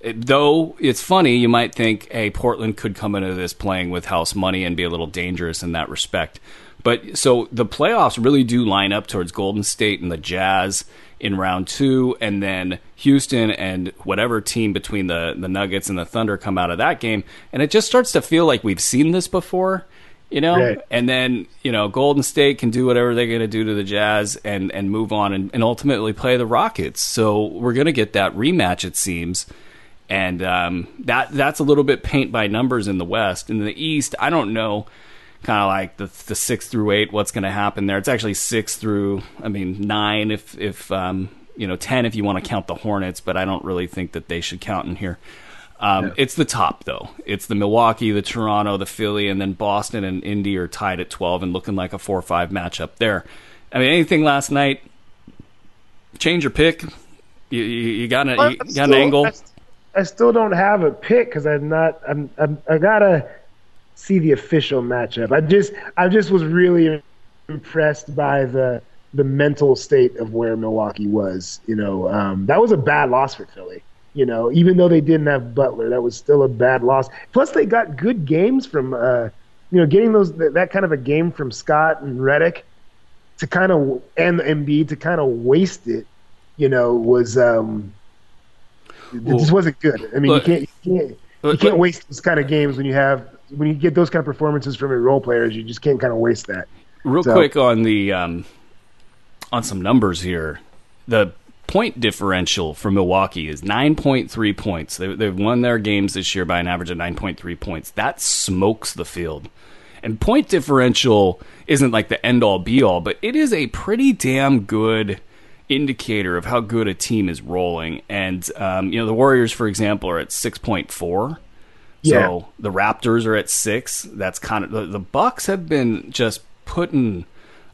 It, though it's funny, you might think, hey, Portland could come into this playing with house money and be a little dangerous in that respect. But so the playoffs really do line up towards Golden State and the Jazz in round two, and then Houston and whatever team between the the Nuggets and the Thunder come out of that game, and it just starts to feel like we've seen this before. You know, right. and then you know Golden State can do whatever they're going to do to the Jazz and and move on and, and ultimately play the Rockets. So we're going to get that rematch, it seems and um, that that's a little bit paint by numbers in the West. In the East, I don't know kind of like the the six through eight. What's going to happen there? It's actually six through. I mean nine if if um, you know ten if you want to count the Hornets, but I don't really think that they should count in here. Um, yeah. It's the top though. It's the Milwaukee, the Toronto, the Philly, and then Boston and Indy are tied at twelve and looking like a four or five matchup there. I mean, anything last night? Change your pick. You, you, you got, a, you got still, an angle. I, I, still don't have a pick because I'm not. I'm, I'm. I gotta see the official matchup. I just I just was really impressed by the the mental state of where Milwaukee was. You know, um, that was a bad loss for Philly. You know, even though they didn't have Butler, that was still a bad loss. Plus, they got good games from, uh, you know, getting those that kind of a game from Scott and Redick to kind of and Embiid to kind of waste it. You know, was um, it well, just wasn't good. I mean, you can't you can't you can't waste those kind of games when you have when you get those kind of performances from your role players, you just can't kind of waste that. Real so. quick on the um, on some numbers here, the point differential for Milwaukee is 9.3 points. They, they've won their games this year by an average of 9.3 points. That smokes the field. And point differential isn't like the end all be all, but it is a pretty damn good indicator of how good a team is rolling. And um, you know, the Warriors, for example, are at 6.4. Yeah. So the Raptors are at six. That's kind of the, the Bucks have been just putting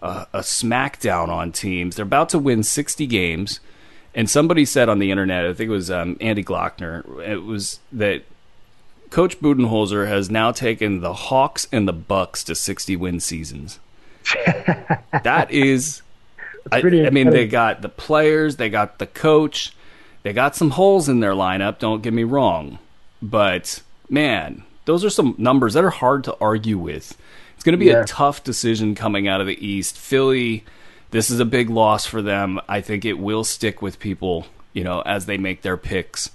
a, a smackdown on teams. They're about to win sixty games, and somebody said on the internet, I think it was um, Andy Glockner, it was that Coach Budenholzer has now taken the Hawks and the Bucks to sixty win seasons. that is. I, I mean, they got the players, they got the coach, they got some holes in their lineup. Don't get me wrong, but man, those are some numbers that are hard to argue with. It's going to be yeah. a tough decision coming out of the East. Philly, this is a big loss for them. I think it will stick with people, you know, as they make their picks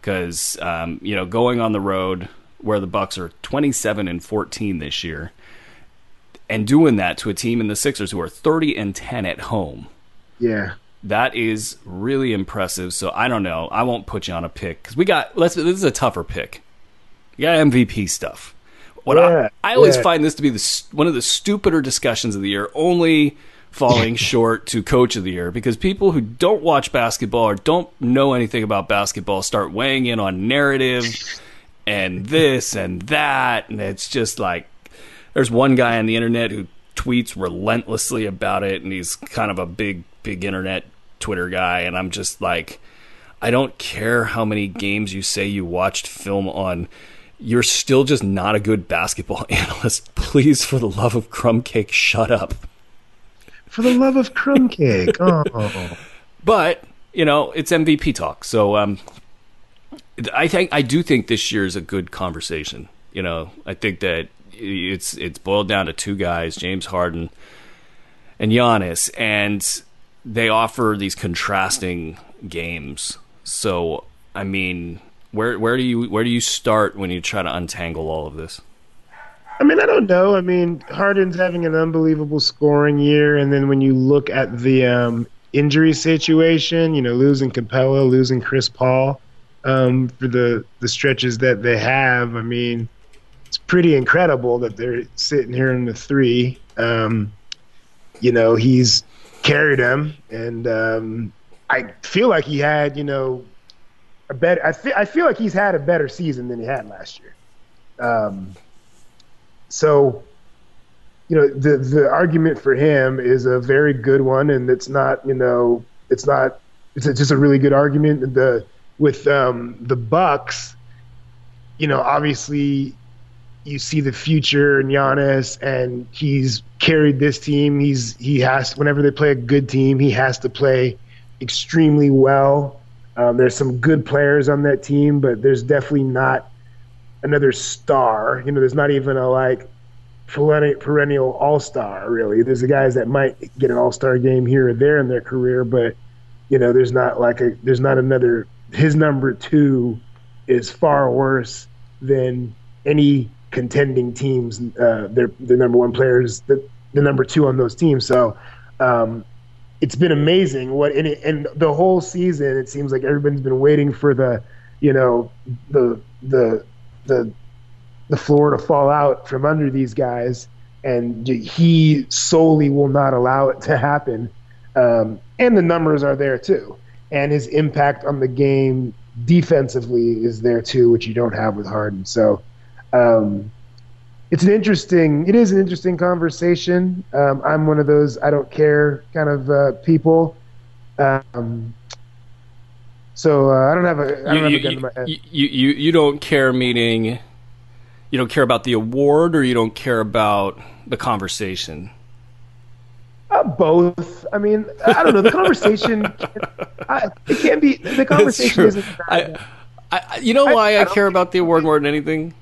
because um, you know going on the road where the Bucks are 27 and 14 this year, and doing that to a team in the Sixers who are 30 and 10 at home. Yeah. That is really impressive. So I don't know. I won't put you on a pick because we got. Let's. This is a tougher pick. You got MVP stuff. What yeah, I, I always yeah. find this to be the one of the stupider discussions of the year, only falling short to coach of the year because people who don't watch basketball or don't know anything about basketball start weighing in on narrative and this and that and it's just like there's one guy on the internet who tweets relentlessly about it and he's kind of a big big internet Twitter guy and I'm just like I don't care how many games you say you watched film on you're still just not a good basketball analyst. Please, for the love of crumb cake, shut up. For the love of crumb cake. Oh. But, you know, it's MVP talk. So um, I think I do think this year is a good conversation. You know, I think that it's it's boiled down to two guys, James Harden and Giannis, and they offer these contrasting games. So, I mean, where where do you where do you start when you try to untangle all of this? I mean, I don't know. I mean, Harden's having an unbelievable scoring year, and then when you look at the um, injury situation, you know, losing Capela, losing Chris Paul um, for the the stretches that they have, I mean, it's pretty incredible that they're sitting here in the three. Um, you know, he's carried them, and um, I feel like he had, you know, a better. I feel I feel like he's had a better season than he had last year. Um, so, you know, the the argument for him is a very good one, and it's not you know it's not it's a, just a really good argument. The with um, the Bucks, you know, obviously you see the future in Giannis, and he's carried this team. He's he has whenever they play a good team, he has to play extremely well. Um, there's some good players on that team, but there's definitely not another star. You know, there's not even a like perennial, perennial all star really. There's the guys that might get an all star game here or there in their career, but you know, there's not like a there's not another. His number two is far worse than any contending teams. Uh, they're the number one players, the, the number two on those teams. So um, it's been amazing. What and, it, and the whole season, it seems like everybody's been waiting for the, you know, the the the the floor to fall out from under these guys, and he solely will not allow it to happen. Um, and the numbers are there too, and his impact on the game defensively is there too, which you don't have with Harden. So um, it's an interesting. It is an interesting conversation. Um, I'm one of those I don't care kind of uh, people. Um, so uh, I don't have a. I don't you, have a gun to my head. You, you you don't care meaning you don't care about the award or you don't care about the conversation. Uh, both. I mean, I don't know. The conversation, I, it can't be. The conversation isn't. I, I, you know why I, I care about the award more than anything?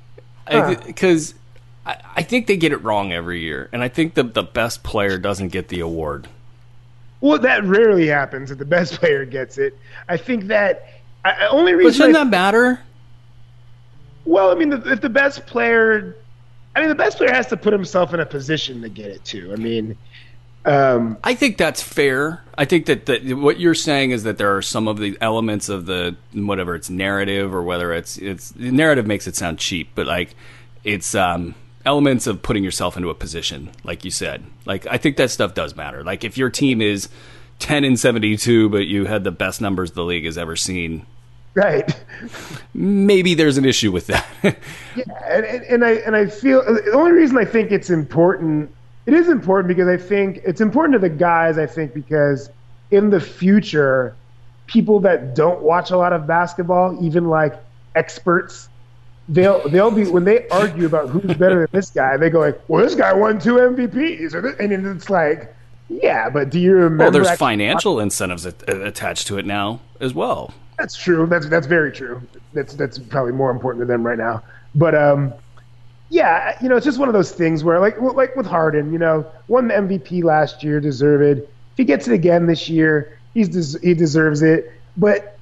Because huh. I, I, think they get it wrong every year, and I think the the best player doesn't get the award. Well, that rarely happens that the best player gets it. I think that I, only reason. But shouldn't that matter? Well, I mean, the, if the best player, I mean, the best player has to put himself in a position to get it too. I mean, um, I think that's fair. I think that, that what you're saying is that there are some of the elements of the whatever it's narrative or whether it's it's narrative makes it sound cheap, but like it's um, elements of putting yourself into a position, like you said. Like I think that stuff does matter. Like if your team is ten and seventy two, but you had the best numbers the league has ever seen. Right. Maybe there's an issue with that. yeah, and, and I and I feel the only reason I think it's important it is important because I think it's important to the guys. I think because in the future, people that don't watch a lot of basketball, even like experts, they'll they'll be when they argue about who's better than this guy, they go like, "Well, this guy won two MVPs," and it's like, yeah, but do you remember? Well, there's financial incentives attached to it now as well. That's true. That's that's very true. That's that's probably more important to them right now. But um, yeah, you know, it's just one of those things where, like, like with Harden, you know, won the MVP last year, deserved. If he gets it again this year, he's des- he deserves it. But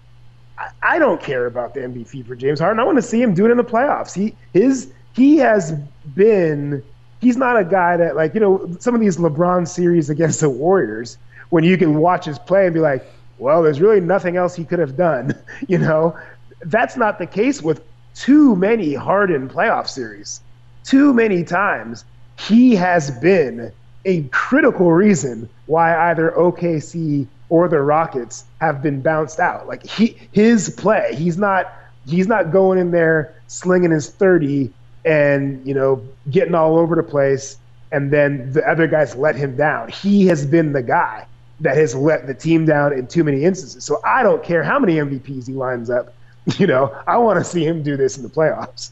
I, don't care about the MVP for James Harden. I want to see him do it in the playoffs. He his he has been. He's not a guy that like you know some of these LeBron series against the Warriors when you can watch his play and be like, well, there's really nothing else he could have done. You know, that's not the case with too many Harden playoff series too many times he has been a critical reason why either OKC or the Rockets have been bounced out. Like he his play, he's not he's not going in there slinging his 30 and, you know, getting all over the place and then the other guys let him down. He has been the guy that has let the team down in too many instances. So I don't care how many MVPs he lines up. You know, I want to see him do this in the playoffs.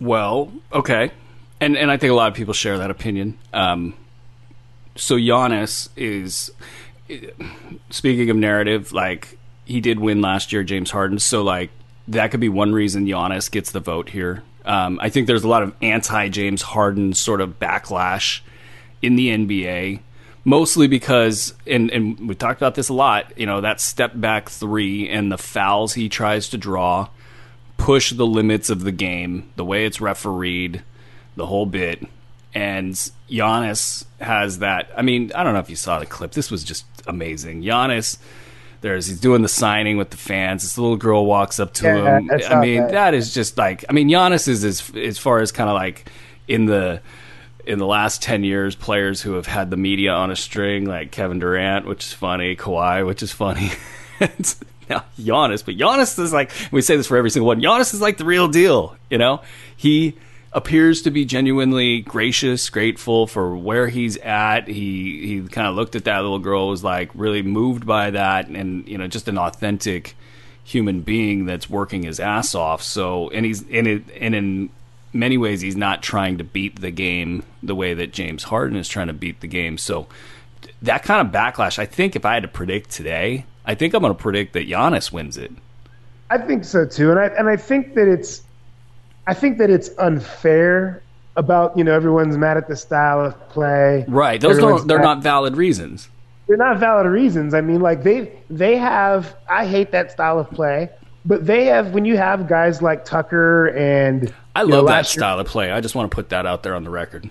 Well, okay, and and I think a lot of people share that opinion. Um, so Giannis is speaking of narrative, like he did win last year, James Harden. So like that could be one reason Giannis gets the vote here. Um, I think there's a lot of anti James Harden sort of backlash in the NBA, mostly because, and, and we talked about this a lot, you know, that step back three and the fouls he tries to draw push the limits of the game, the way it's refereed, the whole bit. And Giannis has that. I mean, I don't know if you saw the clip. This was just amazing. Giannis, there's he's doing the signing with the fans. This little girl walks up to yeah, him. I mean, that. that is just like. I mean, Giannis is as as far as kind of like in the in the last 10 years, players who have had the media on a string, like Kevin Durant, which is funny, Kawhi, which is funny. now Giannis, but Giannis is like we say this for every single one. Giannis is like the real deal. You know, he appears to be genuinely gracious, grateful for where he's at. He he kind of looked at that little girl, was like really moved by that, and you know, just an authentic human being that's working his ass off. So, and he's in it, and in many ways, he's not trying to beat the game the way that James Harden is trying to beat the game. So, that kind of backlash, I think, if I had to predict today, I think I'm going to predict that Giannis wins it. I think so too, and I and I think that it's, I think that it's unfair about you know everyone's mad at the style of play. Right, those don't they're not valid reasons they're not valid reasons. I mean, like they they have. I hate that style of play, but they have. When you have guys like Tucker and I love know, that style year, of play. I just want to put that out there on the record.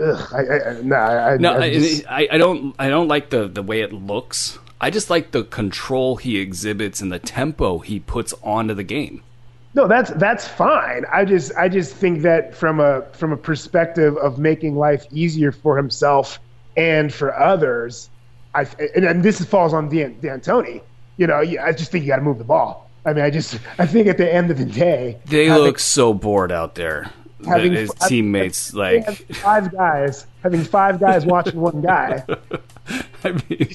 Ugh, I, I, no, I, no, I, just, I, I don't. I don't like the the way it looks. I just like the control he exhibits and the tempo he puts onto the game. No, that's that's fine. I just I just think that from a from a perspective of making life easier for himself and for others, I and, and this falls on Dan, D'Antoni. You know, I just think you got to move the ball. I mean, I just I think at the end of the day, they having, look so bored out there. Having his teammates like five guys having five guys watching one guy. I mean,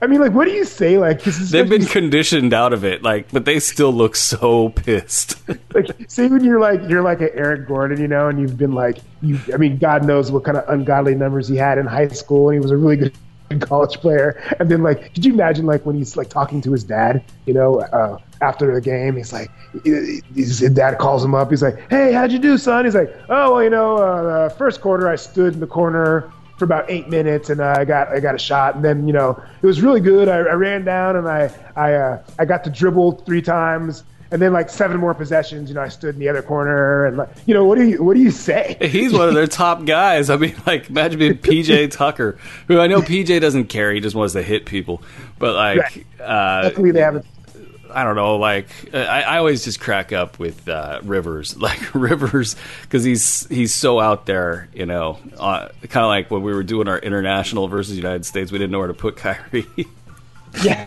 I mean, like, what do you say? Like, they've been conditioned out of it, like, but they still look so pissed. like, say when you're like you're like an Eric Gordon, you know, and you've been like, you, I mean, God knows what kind of ungodly numbers he had in high school, and he was a really good college player. And then like, could you imagine like when he's like talking to his dad, you know, uh, after the game, he's like, his dad calls him up. He's like, "Hey, how'd you do, son?" He's like, "Oh, well, you know, uh, the first quarter I stood in the corner." For about eight minutes, and uh, I got I got a shot, and then you know it was really good. I, I ran down and I I uh, I got to dribble three times, and then like seven more possessions, you know, I stood in the other corner, and like, you know, what do you what do you say? He's one of their top guys. I mean, like, imagine being PJ Tucker, who I know PJ doesn't care; he just wants to hit people. But like, right. uh, luckily they haven't. I don't know. Like, I, I always just crack up with uh, Rivers, like Rivers, because he's he's so out there. You know, uh, kind of like when we were doing our international versus United States, we didn't know where to put Kyrie. yeah.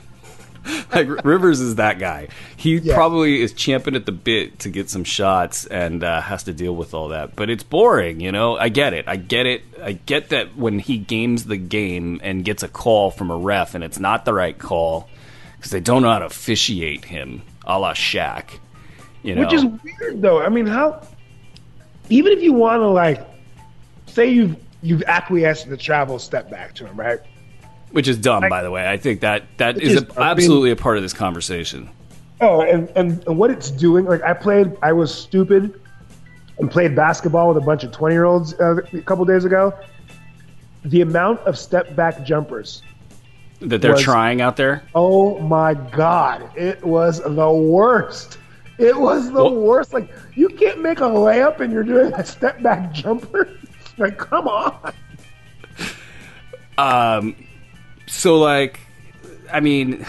like Rivers is that guy. He yeah. probably is champing at the bit to get some shots and uh, has to deal with all that. But it's boring, you know. I get it. I get it. I get that when he games the game and gets a call from a ref and it's not the right call because they don't know how to officiate him, a la Shaq. You know, which is weird though. I mean, how? Even if you want to like, say you've you've acquiesced to the travel step back to him, right? which is dumb, by the way. I think that that is, is a, absolutely a part of this conversation. Oh, and, and and what it's doing, like I played, I was stupid and played basketball with a bunch of twenty year olds uh, a couple days ago. The amount of step back jumpers that they're was, trying out there. Oh my god, it was the worst. It was the well, worst. Like you can't make a layup and you're doing a step back jumper. like come on. Um, so like, I mean,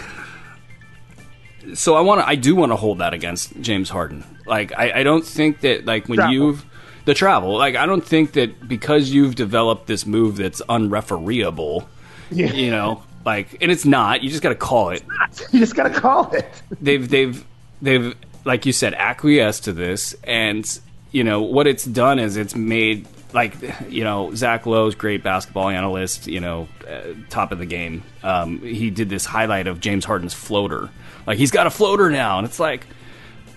so I want to, I do want to hold that against James Harden. Like, I, I don't think that like when travel. you've the travel, like I don't think that because you've developed this move that's unrefereeable, yeah. you know, like, and it's not. You just got to call it. You just got to call it. they've they've they've like you said acquiesced to this, and you know what it's done is it's made like you know Zach Lowe's great basketball analyst, you know, uh, top of the game. Um, he did this highlight of James Harden's floater. Like he's got a floater now, and it's like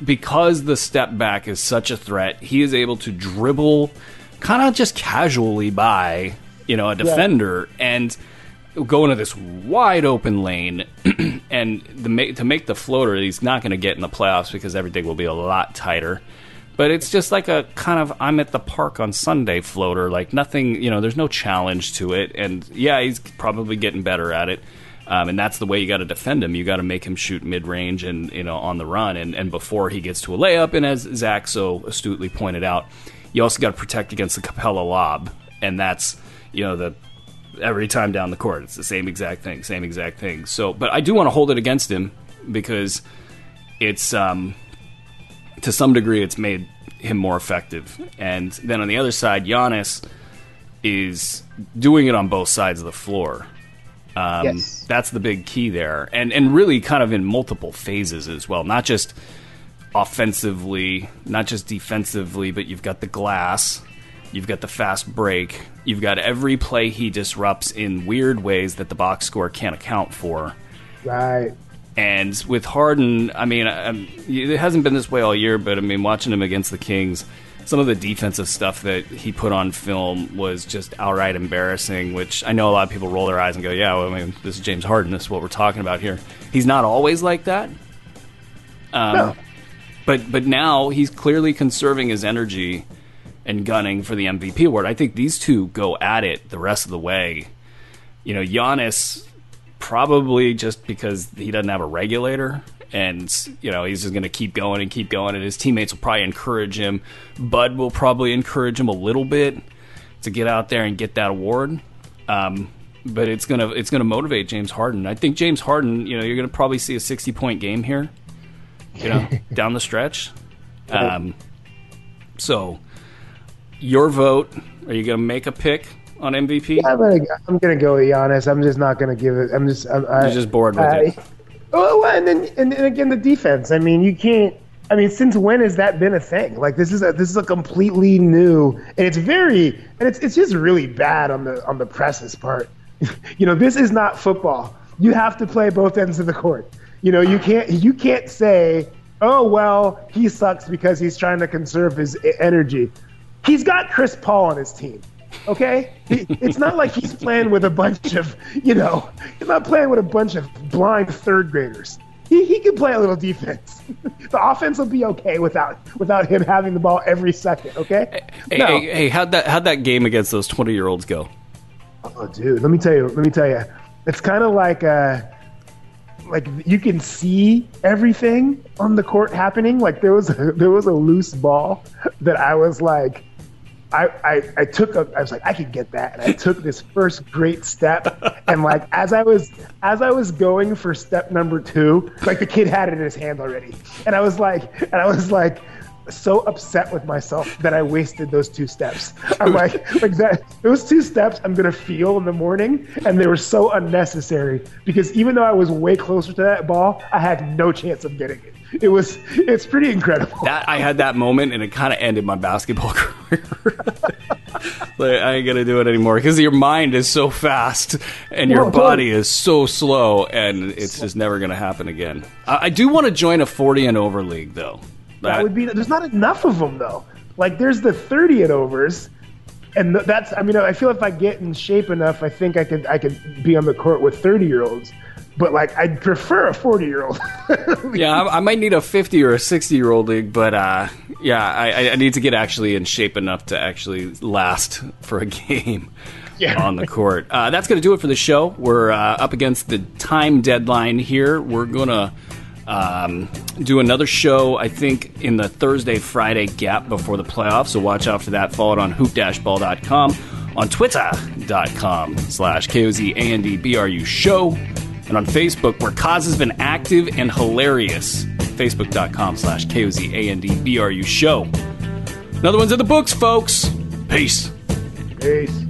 because the step back is such a threat, he is able to dribble kind of just casually by you know a defender yeah. and go into this wide open lane and the, to make the floater he's not going to get in the playoffs because everything will be a lot tighter but it's just like a kind of I'm at the park on Sunday floater. Like nothing, you know, there's no challenge to it. And yeah, he's probably getting better at it. Um, and that's the way you got to defend him. You got to make him shoot mid range and you know on the run and, and before he gets to a layup. And as Zach so astutely pointed out, you also got to protect against the Capela lob, and that's you know the every time down the court it's the same exact thing, same exact thing. So, but I do want to hold it against him because it's um, to some degree, it's made him more effective. And then on the other side, Giannis is doing it on both sides of the floor. Um, yes. That's the big key there, and and really kind of in multiple phases as well, not just offensively, not just defensively, but you've got the glass, you've got the fast break, you've got every play he disrupts in weird ways that the box score can't account for. Right And with Harden, I mean, I, it hasn't been this way all year, but I mean, watching him against the Kings, some of the defensive stuff that he put on film was just outright embarrassing. Which I know a lot of people roll their eyes and go, "Yeah, well, I mean, this is James Harden. This is what we're talking about here." He's not always like that. Um, No. But but now he's clearly conserving his energy and gunning for the MVP award. I think these two go at it the rest of the way. You know, Giannis probably just because he doesn't have a regulator and you know he's just going to keep going and keep going and his teammates will probably encourage him bud will probably encourage him a little bit to get out there and get that award um, but it's gonna it's gonna motivate James Harden. I think James Harden, you know, you're gonna probably see a 60 point game here, you know, down the stretch. Um, so, your vote. Are you gonna make a pick on MVP? I'm gonna, I'm gonna go with Giannis. I'm just not gonna give it. I'm just, I'm, I, You're just bored with I, it. Oh, well, and then and, and again the defense. I mean, you can't. I mean, since when has that been a thing? Like this is a this is a completely new, and it's very, and it's it's just really bad on the on the press's part. you know, this is not football. You have to play both ends of the court. You know, you can't you can't say, oh well, he sucks because he's trying to conserve his energy. He's got Chris Paul on his team. Okay, He- it's not like he's playing with a bunch of, you know, he's not playing with a bunch of blind third graders. He, he can play a little defense. the offense will be okay without without him having the ball every second. Okay. Hey, No. hey, hey, how'd that how'd that game against those 20 year olds go? Oh, dude, let me tell you. Let me tell you. It's kind of like uh, like you can see everything on the court happening. Like there was a, there was a loose ball that I was like, I, I I took a, I was like I could get that, and I took this first great step, and like as I was as I was going for step number two, like the kid had it in his hand already, and I was like, and I was like so upset with myself that I wasted those two steps. I'm like, like that. Those two steps I'm gonna feel in the morning, and they were so unnecessary because even though I was way closer to that ball, I had no chance of getting it. It was, it's pretty incredible. That I had that moment and it kind of ended my basketball career. like, I ain't gonna do it anymore because your mind is so fast and your body is so slow, and it's just never gonna happen again. I, I do want to join a 40 and over league though. That would be. There's not enough of them though. Like there's the 30 and overs, and that's. I mean, I feel if I get in shape enough, I think I could. I could be on the court with 30 year olds. But like, I'd prefer a 40 year old. Yeah, I, I might need a 50 or a 60 year old league, but uh, yeah, I, I- need to get actually in shape enough to actually last for a game Yeah. on the court. Uh, that's going to do it for the show. We're uh, up against the time deadline here. We're going to um, do another show, I think, in the Thursday Friday gap before the playoffs, so watch out for that. Follow it on hoop-ball.com, on twitter.com slash K-O-Z-A-N-D-B-R-U show, and on Facebook, where Koz has been active and hilarious. Facebook.com slash K-O-Z-A-N-D-B-R-U show. Another one's in the books, folks. Peace. Peace.